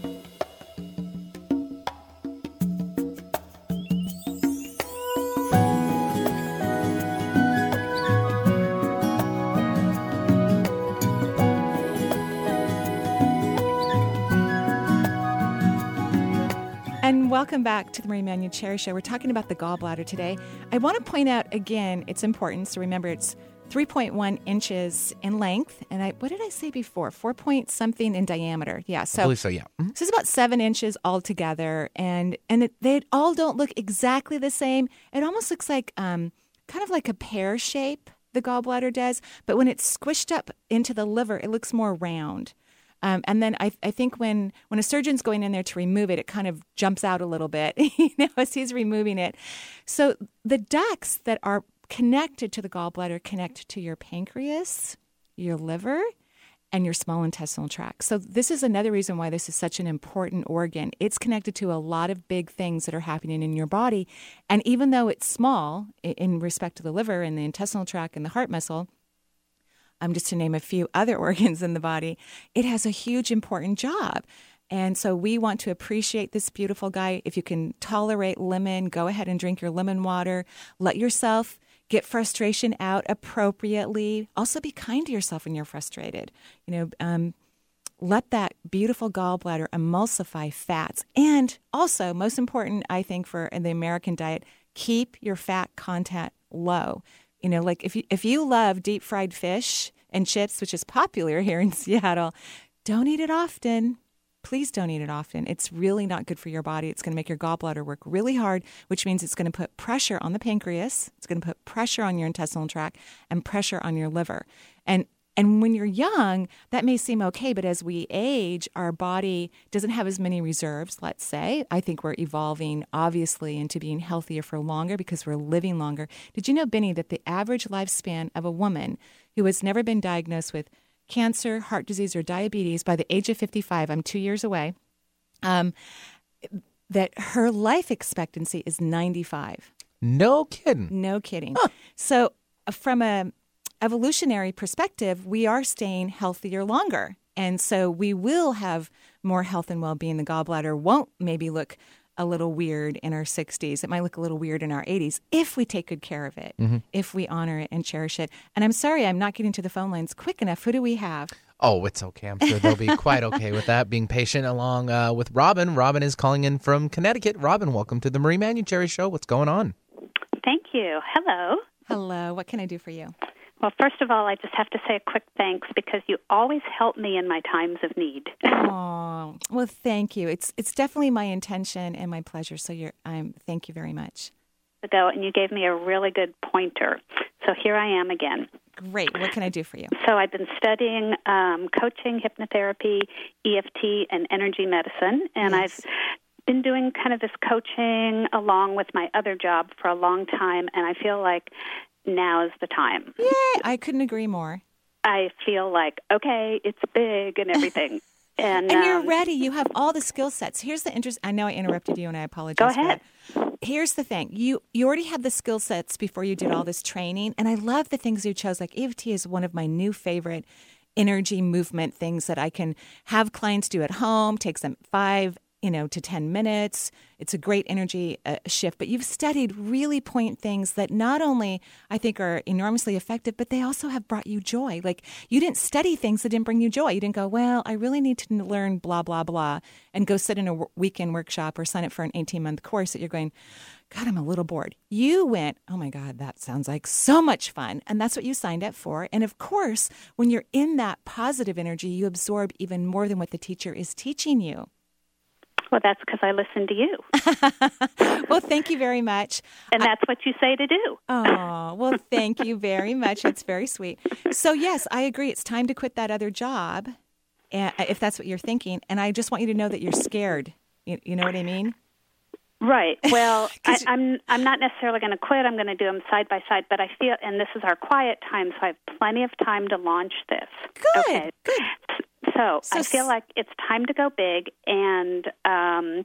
Welcome back to the Marie Manuchehri Show. We're talking about the gallbladder today. I want to point out again, it's importance. So remember, it's 3.1 inches in length, and I what did I say before? Four point something in diameter. Yeah, so I believe so. Yeah. Mhm. so it's about seven inches altogether, and and it, they all don't look exactly the same. It almost looks like um, kind of like a pear shape. The gallbladder does, but when it's squished up into the liver, it looks more round. Um, and then I, I think when when a surgeon's going in there to remove it, it kind of jumps out a little bit, you know, as he's removing it. So the ducts that are connected to the gallbladder connect to your pancreas, your liver, and your small intestinal tract. So this is another reason why this is such an important organ. It's connected to a lot of big things that are happening in your body, and even though it's small in respect to the liver and the intestinal tract and the heart muscle, um, just to name a few other organs in the body, it has a huge important job. And so we want to appreciate this beautiful guy. If you can tolerate lemon, go ahead and drink your lemon water. Let yourself get frustration out appropriately. Also, be kind to yourself when you're frustrated. You know, um, let that beautiful gallbladder emulsify fats. And also, most important, I think, for the American diet, keep your fat content low. You know, like if you, if you love deep fried fish and chips, which is popular here in Seattle, don't eat it often. Please don't eat it often. It's really not good for your body. It's going to make your gallbladder work really hard, which means it's going to put pressure on the pancreas. It's going to put pressure on your intestinal tract and pressure on your liver. And and when you're young, that may seem okay, but as we age, our body doesn't have as many reserves, let's say. I think we're evolving, obviously, into being healthier for longer because we're living longer. Did you know, Benny, that the average lifespan of a woman who has never been diagnosed with cancer, heart disease, or diabetes by the age of 55, I'm two years away, um, that her life expectancy is 95. No kidding. No kidding. So, uh, from a evolutionary perspective, we are staying healthier longer, and so we will have more health and well-being. The gallbladder won't maybe look a little weird in our 60s. It might look a little weird in our 80s if we take good care of it, Mhm. if we honor it and cherish it. And I'm sorry, I'm not getting to the phone lines quick enough. Who do we have? Oh, it's okay. I'm sure they'll be quite okay with that. Being patient along uh, with Robin. Robin is calling in from Connecticut. Robin, welcome to the Marie Manuchehri Show. What's going on? Thank you. Hello. Hello. What can I do for you? Well, first of all, I just have to say a quick thanks because you always help me in my times of need. Oh, well, thank you. It's it's definitely my intention and my pleasure. So you're, I'm. Thank you very much. ago, and you gave me a really good pointer. So here I am again. Great. What can I do for you? So I've been studying um, coaching, hypnotherapy, EFT, and energy medicine, and I've been doing kind of this coaching along with my other job for a long time, and I feel like now is the time. Yeah, I couldn't agree more. I feel like okay, it's big and everything. And, And you're um, ready. You have all the skill sets. Here's the interest. I know I interrupted you, and I apologize. Go ahead. Here's the thing. You you already had the skill sets before you did all this training, and I love the things you chose. Like EFT is one of my new favorite energy movement things that I can have clients do at home. Takes them five you know, to 10 minutes. It's a great energy uh, shift, but you've studied really point things that not only I think are enormously effective, but they also have brought you joy. Like you didn't study things that didn't bring you joy. You didn't go, well, I really need to learn blah, blah, blah, and go sit in a weekend workshop or sign up for an 18 month course that you're going, God, I'm a little bored. You went, oh my God, that sounds like so much fun. And that's what you signed up for. And of course, when you're in that positive energy, you absorb even more than what the teacher is teaching you. Well, that's because I listen to you. well, thank you very much. And that's I, what you say to do. Oh, well, thank you very much. It's very sweet. So, yes, I agree. It's time to quit that other job, if that's what you're thinking. And I just want you to know that you're scared. You, you know what I mean? Right. Well, I, I'm I'm not necessarily going to quit. I'm going to do them side by side. But I feel, and this is our quiet time, so I have plenty of time to launch this. Good. Okay. Good. So, so I feel like it's time to go big, and um,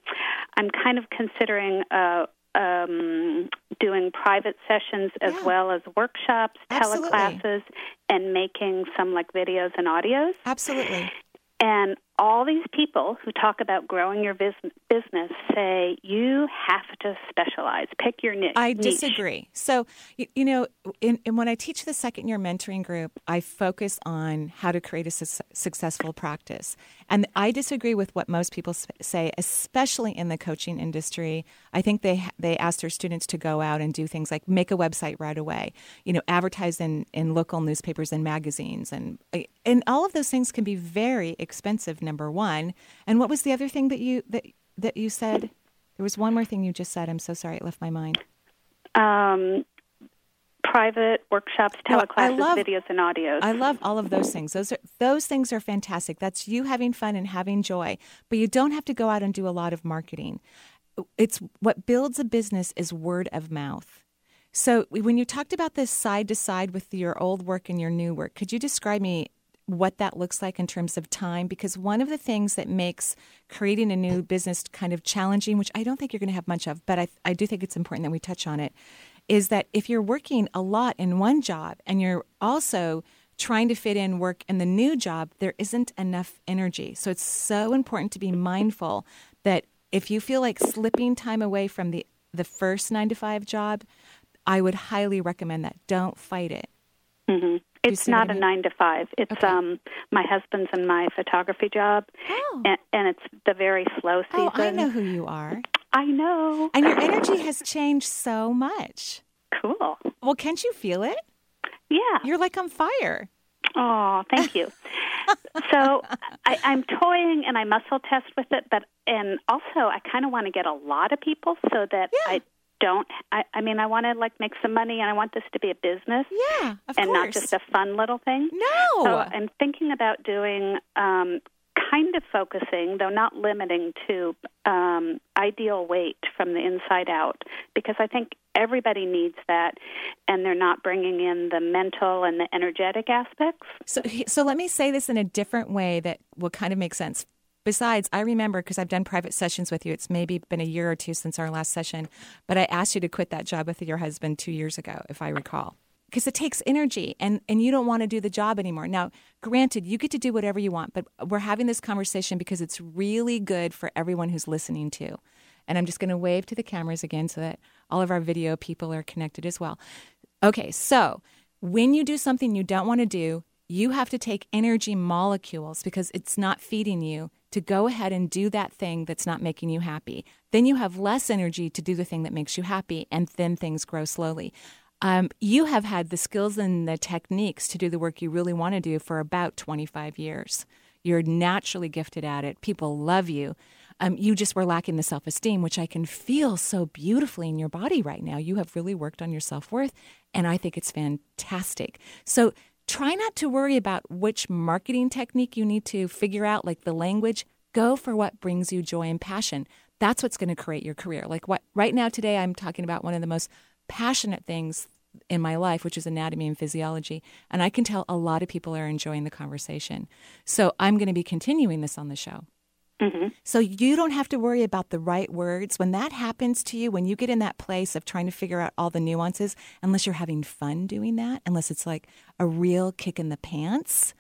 I'm kind of considering uh, um, doing private sessions as yeah. well as workshops, Absolutely. teleclasses, and making some like videos and audios. Absolutely. And all these people who talk about growing your business say you have to specialize, pick your niche. I disagree. So, you, you know, in, in, when I teach the second year mentoring group, I focus on how to create a su- successful practice. And I disagree with what most people say, especially in the coaching industry. I think they they ask their students to go out and do things like make a website right away, you know, advertise in, in local newspapers and magazines, and eh, and all of those things can be very expensive number one. And what was the other thing that you that that you said? There was one more thing you just said. I'm so sorry, it left my mind. Um, private workshops, teleclasses, love, videos, and audios. I love all of those things. Those are those things are fantastic. That's you having fun and having joy. But you don't have to go out and do a lot of marketing. It's what builds a business is word of mouth. So when you talked about this side to side with your old work and your new work, could you describe me what that looks like in terms of time because one of the things that makes creating a new business kind of challenging which i don't think you're going to have much of but I, I do think it's important that we touch on it is that if you're working a lot in one job and you're also trying to fit in work in the new job there isn't enough energy. So it's so important to be mindful that if you feel like slipping time away from the the first 9 to 5 job i would highly recommend that. Don't fight it. Mm-hmm. It's not a nine to five. It's okay. um my husband's and my photography job, oh. and, and it's the very slow season. Oh, I know who you are. I know. And your energy has changed so much. Cool. Well, can't you feel it? Yeah. You're like on fire. Oh, thank you. so I, I'm toying and I muscle test with it, but and also I kind of want to get a lot of people so that yeah. I don't I, I mean I want to like make some money and I want this to be a business. Yeah, of and course. not just a fun little thing. No. So I'm thinking about doing um kind of focusing, though not limiting to um, ideal weight from the inside out, because I think everybody needs that, and they're not bringing in the mental and the energetic aspects. So, so let me say this in a different way that will kind of make sense. Besides, I remember because I've done private sessions with you. It's maybe been a year or two since our last session, but I asked you to quit that job with your husband two years ago, if I recall because it takes energy and, and you don't want to do the job anymore. Now, granted, you get to do whatever you want, but we're having this conversation because it's really good for everyone who's listening to. And I'm just going to wave to the cameras again so that all of our video people are connected as well. Okay, so when you do something you don't want to do, you have to take energy molecules because it's not feeding you to go ahead and do that thing that's not making you happy. Then you have less energy to do the thing that makes you happy, and then things grow slowly. Um, you have had the skills and the techniques to do the work you really want to do for about 25 years. You're naturally gifted at it. People love you. Um, you just were lacking the self esteem, which I can feel so beautifully in your body right now. You have really worked on your self worth, and I think it's fantastic. So try not to worry about which marketing technique you need to figure out, like the language. Go for what brings you joy and passion. That's what's going to create your career. Like what right now, today, I'm talking about one of the most passionate things in my life, which is anatomy and physiology. And I can tell a lot of people are enjoying the conversation. So I'm going to be continuing this on the show. Mm-hmm. So you don't have to worry about the right words. When that happens to you, when you get in that place of trying to figure out all the nuances, unless you're having fun doing that, unless it's like a real kick in the pants,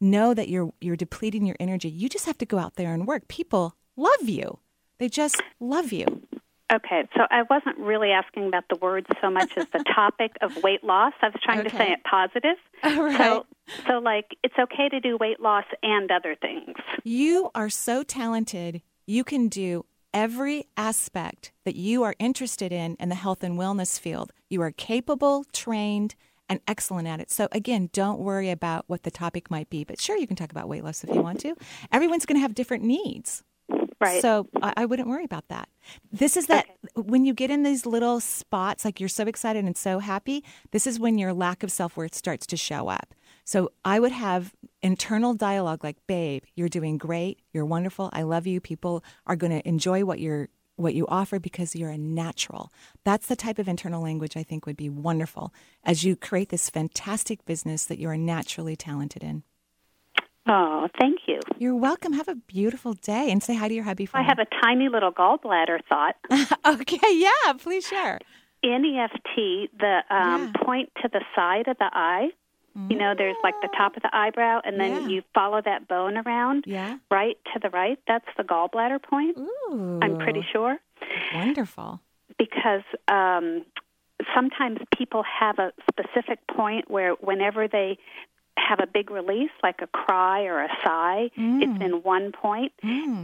know that you're you're depleting your energy. You just have to go out there and work. People love you. They just love you. Okay, so I wasn't really asking about the words so much as the topic of weight loss. I was trying to say it positive. Right. So, so like it's okay to do weight loss and other things. You are so talented. You can do every aspect that you are interested in in the health and wellness field. You are capable, trained, and excellent at it. So, again, don't worry about what the topic might be. But sure, you can talk about weight loss if you want to. Everyone's going to have different needs. Right. So I, I wouldn't worry about that. This is that when you get in these little spots, like you're so excited and so happy, this is when your lack of self worth starts to show up. So I would have internal dialogue like, babe, you're doing great. You're wonderful. I love you. People are going to enjoy what you're what you offer because you're a natural. That's the type of internal language I think would be wonderful as you create this fantastic business that you are naturally talented in. Oh, thank you. You're welcome. Have a beautiful day and say hi to your hubby for I me. have a tiny little gallbladder thought. okay, yeah, please share. In EFT, the um, point to the side of the eye, you know, there's like the top of the eyebrow, and then Yeah. you follow that bone around, Yeah. right to the right. That's the gallbladder point. Ooh. I'm pretty sure. Wonderful. because um, sometimes people have a specific point where whenever they have a big release, like a cry or a sigh, it's in one point.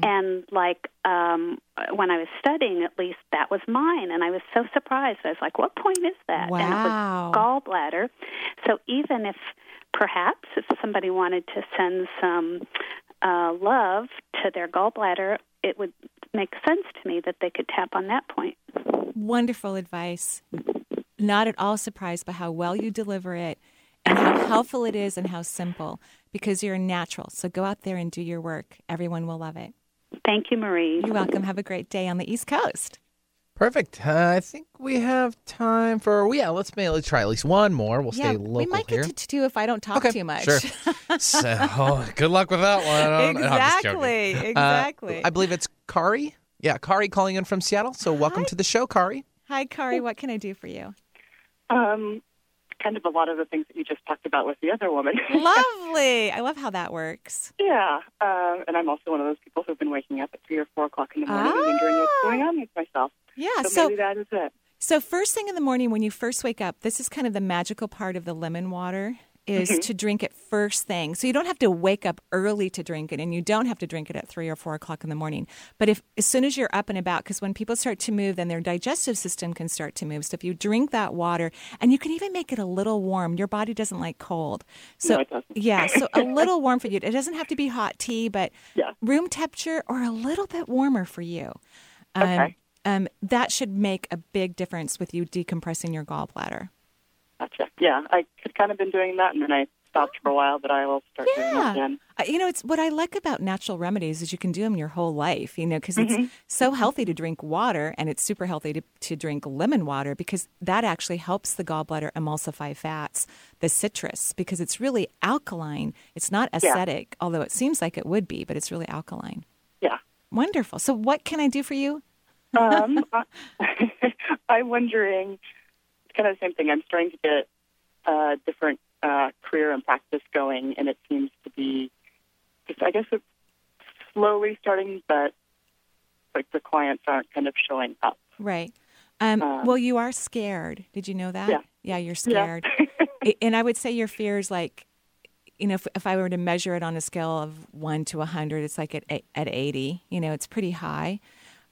And like um, when I was studying, at least that was mine, and I was so surprised. I was like, "What point is that?" And it Wow. was gallbladder. So even if perhaps if somebody wanted to send some uh, love to their gallbladder, it would make sense to me that they could tap on that point. Wonderful advice. Not at all surprised by how well you deliver it and how helpful it is and how simple because you're natural. So go out there and do your work. Everyone will love it. Thank you, Marie. You're welcome. Have a great day on the East Coast. Perfect. Uh, I think we have time for well, yeah. Let's maybe let's try at least one more. We'll yeah, stay local we might here. get to two if I don't talk Okay, too much. sure. so, oh, good luck with that one. I don't- no, I'm just. Exactly, Uh, exactly. I believe it's Kari. Yeah, Kari calling in from Seattle. So welcome to the show, Kari. Hi, Kari. What can I do for you? Um, kind of a lot of the things that you just talked about with the other woman. Lovely. I love how that works. yeah, um, and I'm also one of those people who've been waking up at three or four o'clock in the morning and wondering what's going on with myself. Yeah, so, so- maybe that is it. So first thing in the morning when you first wake up, this is kind of the magical part of the lemon water is Mhm. to drink it first thing. So you don't have to wake up early to drink it, and you don't have to drink it at three or four o'clock in the morning. But if as soon as you're up and about, because when people start to move, then their digestive system can start to move. So if you drink that water, and you can even make it a little warm, your body doesn't like cold. So No, yeah, so a little warm for you. It doesn't have to be hot tea, but room temperature or a little bit warmer for you. Um, Okay. Um, that should make a big difference with you decompressing your gallbladder. Gotcha. Yeah, I had kind of been doing that, and then I stopped for a while, but I will start doing that again. You know, it's what I like about natural remedies is you can do them your whole life, you know, because Mhm. it's so healthy to drink water and it's super healthy to, to drink lemon water because that actually helps the gallbladder emulsify fats, the citrus, because it's really alkaline. It's not Yeah. acidic, although it seems like it would be, but it's really alkaline. Yeah. Wonderful. So, what can I do for you? Um, I- I'm wondering, kind of the same thing. I'm starting to get a different uh, career and practice going, and it seems to be, just, I guess it's slowly starting, but like the clients aren't kind of showing up. Right. Um, Um, well, you are scared. Did you know that? Yeah. Yeah, you're scared. I- and I would say your fear is like, you know, if, if I were to measure it on a scale of one to a hundred, it's like at at eighty. You know, it's pretty high.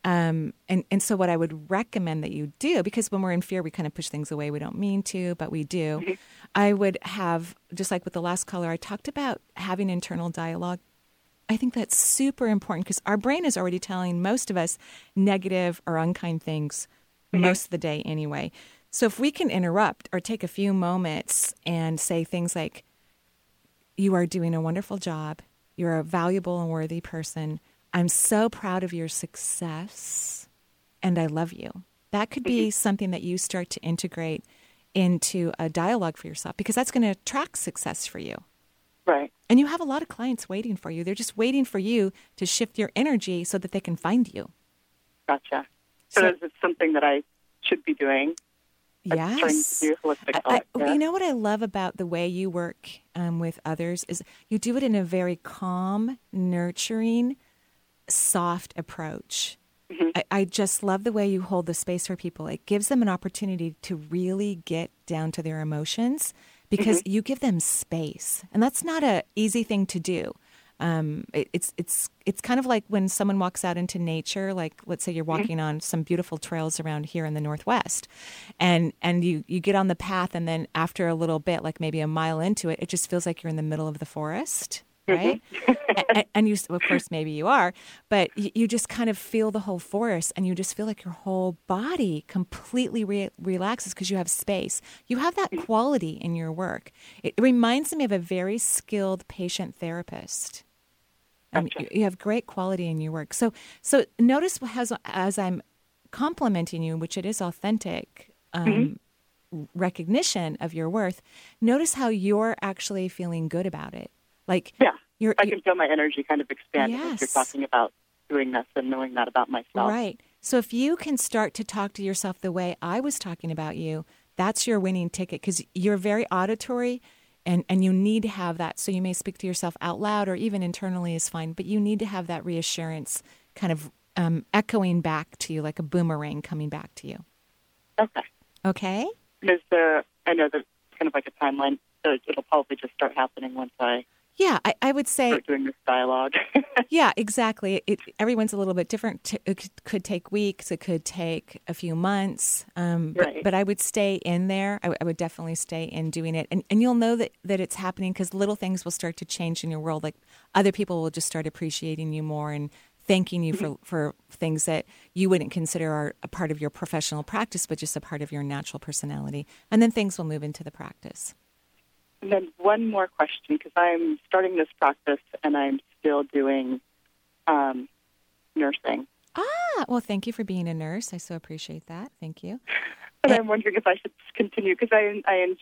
Um, and and so what I would recommend that you do, because when we're in fear, we kind of push things away. We don't mean to, but we do. I would have just like with the last caller, I talked about having internal dialogue. I think that's super important because our brain is already telling most of us negative or unkind things most of the day anyway. So if we can interrupt or take a few moments and say things like, You are doing a wonderful job, you're a valuable and worthy person. I'm so proud of your success and I love you. That could be something that you start to integrate into a dialogue for yourself because that's going to attract success for you. Right. And you have a lot of clients waiting for you. They're just waiting for you to shift your energy so that they can find you. Gotcha. So, is it something that I should be doing? Yes. do I. I- yeah. You know what I love about the way you work um, with others is you do it in a very calm, nurturing, soft approach. Mm-hmm. I, I just love the way you hold the space for people. It gives them an opportunity to really get down to their emotions because mm-hmm. you give them space, and that's not a easy thing to do. Um, it, it's it's it's kind of like when someone walks out into nature, like let's say you're mm-hmm. walking on some beautiful trails around here in the Northwest, and and you you get on the path, and then after a little bit, like maybe a mile into it, it just feels like you're in the middle of the forest, right? and, and you, of course, maybe you are, but you, you just kind of feel the whole forest, and you just feel like your whole body completely re- relaxes because you have space. You have that quality in your work. It reminds me of a very skilled patient therapist. Um, you, you have great quality in your work. So, so notice as as I'm complimenting you, which it is authentic. Um, recognition of your worth notice how you're actually feeling good about it like Yeah. you're, I can feel my energy kind of expanding as you're Yes. talking about doing this and knowing that about myself. Right. So if you can start to talk to yourself the way I was talking about you, that's your winning ticket because you're very auditory and, and you need to have that. So you may speak to yourself out loud or even internally is fine, but you need to have that reassurance kind of um, echoing back to you like a boomerang coming back to you. Okay. Okay? Is there, I know there's kind of like a timeline, so it'll probably just start happening once I Yeah, I, I would say. doing this dialogue. yeah, exactly. It, everyone's a little bit different. It could, take weeks. It could take a few months. Um, but, Right. but I would stay in there. I, would definitely stay in doing it, and and you'll know that that it's happening because little things will start to change in your world. Like other people will just start appreciating you more and thanking you for for things that you wouldn't consider are a part of your professional practice, but just a part of your natural personality. And then things will move into the practice. And then one more question, because I'm starting this practice and I'm still doing um, nursing. Ah, well, thank you for being a nurse. I so appreciate that. Thank you. And I'm wondering if I should continue, because I, I,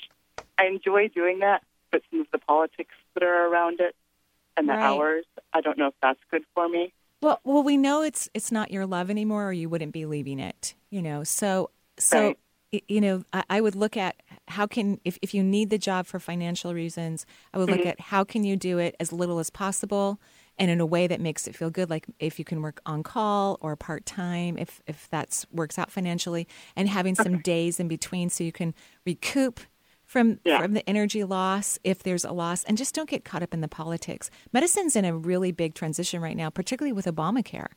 I enjoy doing that, but some of the politics that are around it and the Right. hours, I don't know if that's good for me. Well, well, we know it's it's not your love anymore, or you wouldn't be leaving it. You know, so so Right. you know, I, I would look at how can if if you need the job for financial reasons, I would look Mhm. at how can you do it as little as possible and in a way that makes it feel good. Like if you can work on call or part time, if if that works out financially, and having some days in between so you can recoup from Yeah. from the energy loss if there's a loss and just don't get caught up in the politics medicine's in a really big transition right now particularly with obamacare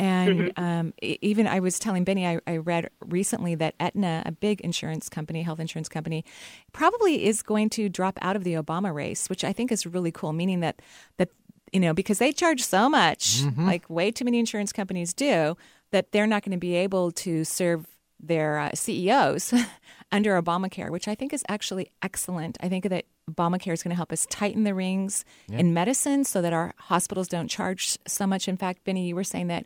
and um, e- even I was telling Benny, I, I read recently that Aetna, a big insurance company, health insurance company, probably is going to drop out of the Obama race, which I think is really cool. Meaning that that you know because they charge so much, like way too many insurance companies do, that they're not going to be able to serve their uh, CEOs under Obamacare, which I think is actually excellent. I think that Obamacare is going to help us tighten the rings Yeah. in medicine so that our hospitals don't charge so much. In fact, Benny, you were saying that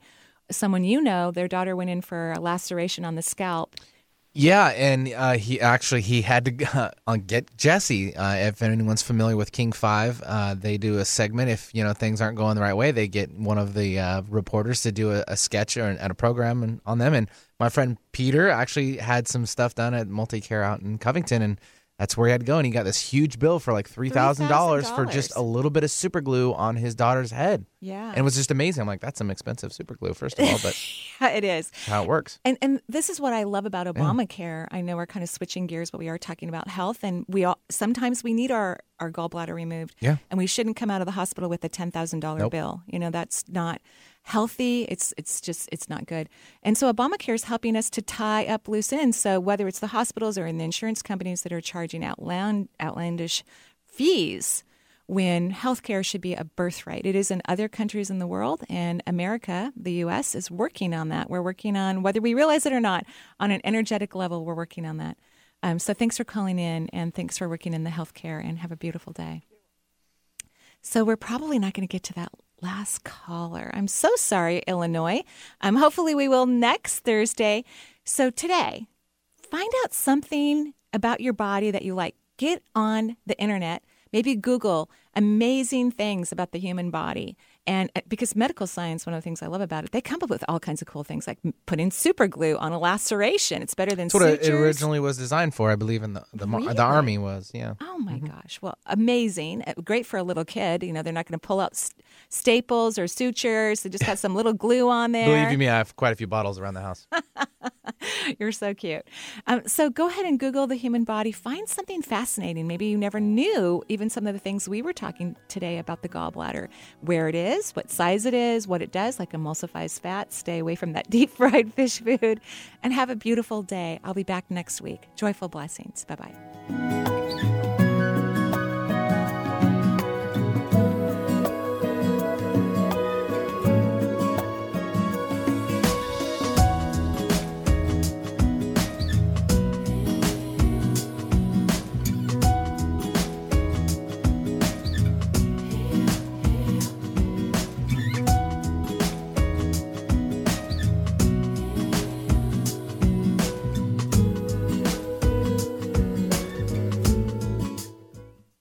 someone you know, their daughter went in for a laceration on the scalp. Yeah, and uh, he actually he had to uh, get Jesse. Uh, if anyone's familiar with King Five, uh, they do a segment. If you know things aren't going the right way, they get one of the uh, reporters to do a, a sketch or and a program and, on them. And my friend Peter actually had some stuff done at Multicare out in Covington, and that's where he had to go. And he got this huge bill for like three thousand dollars for just a little bit of super glue on his daughter's head. Yeah. and it was just amazing. I'm like, that's some expensive super glue, first of all, but yeah, it is. how it works. And and this is what I love about Obamacare. I know we're kind of switching gears, but we are talking about health, and we all sometimes we need our our gallbladder removed. Yeah. and we shouldn't come out of the hospital with a ten thousand dollar Nope. bill. You know that's not healthy. It's it's just it's not good. And so Obamacare is helping us to tie up loose ends. So whether it's the hospitals or in the insurance companies that are charging outland outlandish fees when healthcare should be a birthright. It is in other countries in the world, and America, the U.S., is working on that. We're working on, whether we realize it or not, on an energetic level, we're working on that. Um, so thanks for calling in, and thanks for working in the healthcare, and have a beautiful day. So we're probably not going to get to that last caller. I'm so sorry, Illinois. Um, hopefully we will next Thursday. So today, find out something about your body that you like. Get on the internet, maybe Google amazing things about the human body And uh, because medical science, one of the things I love about it, they come up with all kinds of cool things like putting super glue on a laceration. It's better than That's what it originally was designed for, I believe, in the the, mar- the army was. Yeah. Oh my gosh. Well, amazing. Uh, Great for a little kid. You know, they're not going to pull out st- staples or sutures. They just got some little glue on there. Believe you me, I have quite a few bottles around the house. You're so cute. Um, so go ahead and Google the human body. Find something fascinating. Maybe you never knew even some of the things we were talking today about the gallbladder where it is, what size it is, what it does, like emulsifies fat. Stay away from that deep fried fish food and have a beautiful day. I'll be back next week. Joyful blessings. Bye bye.